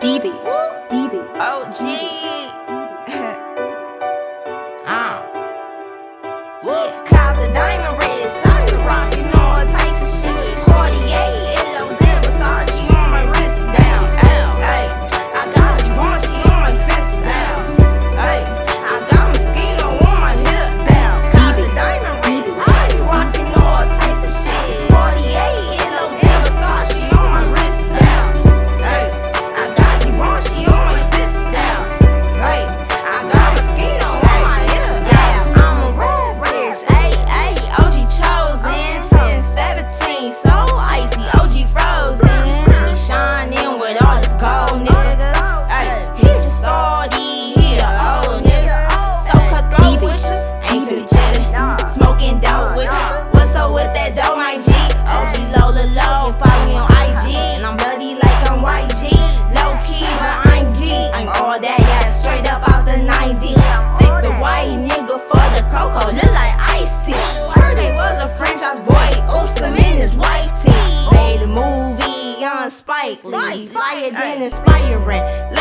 DBs. DBs. OG. Lee, flyer than inspiring.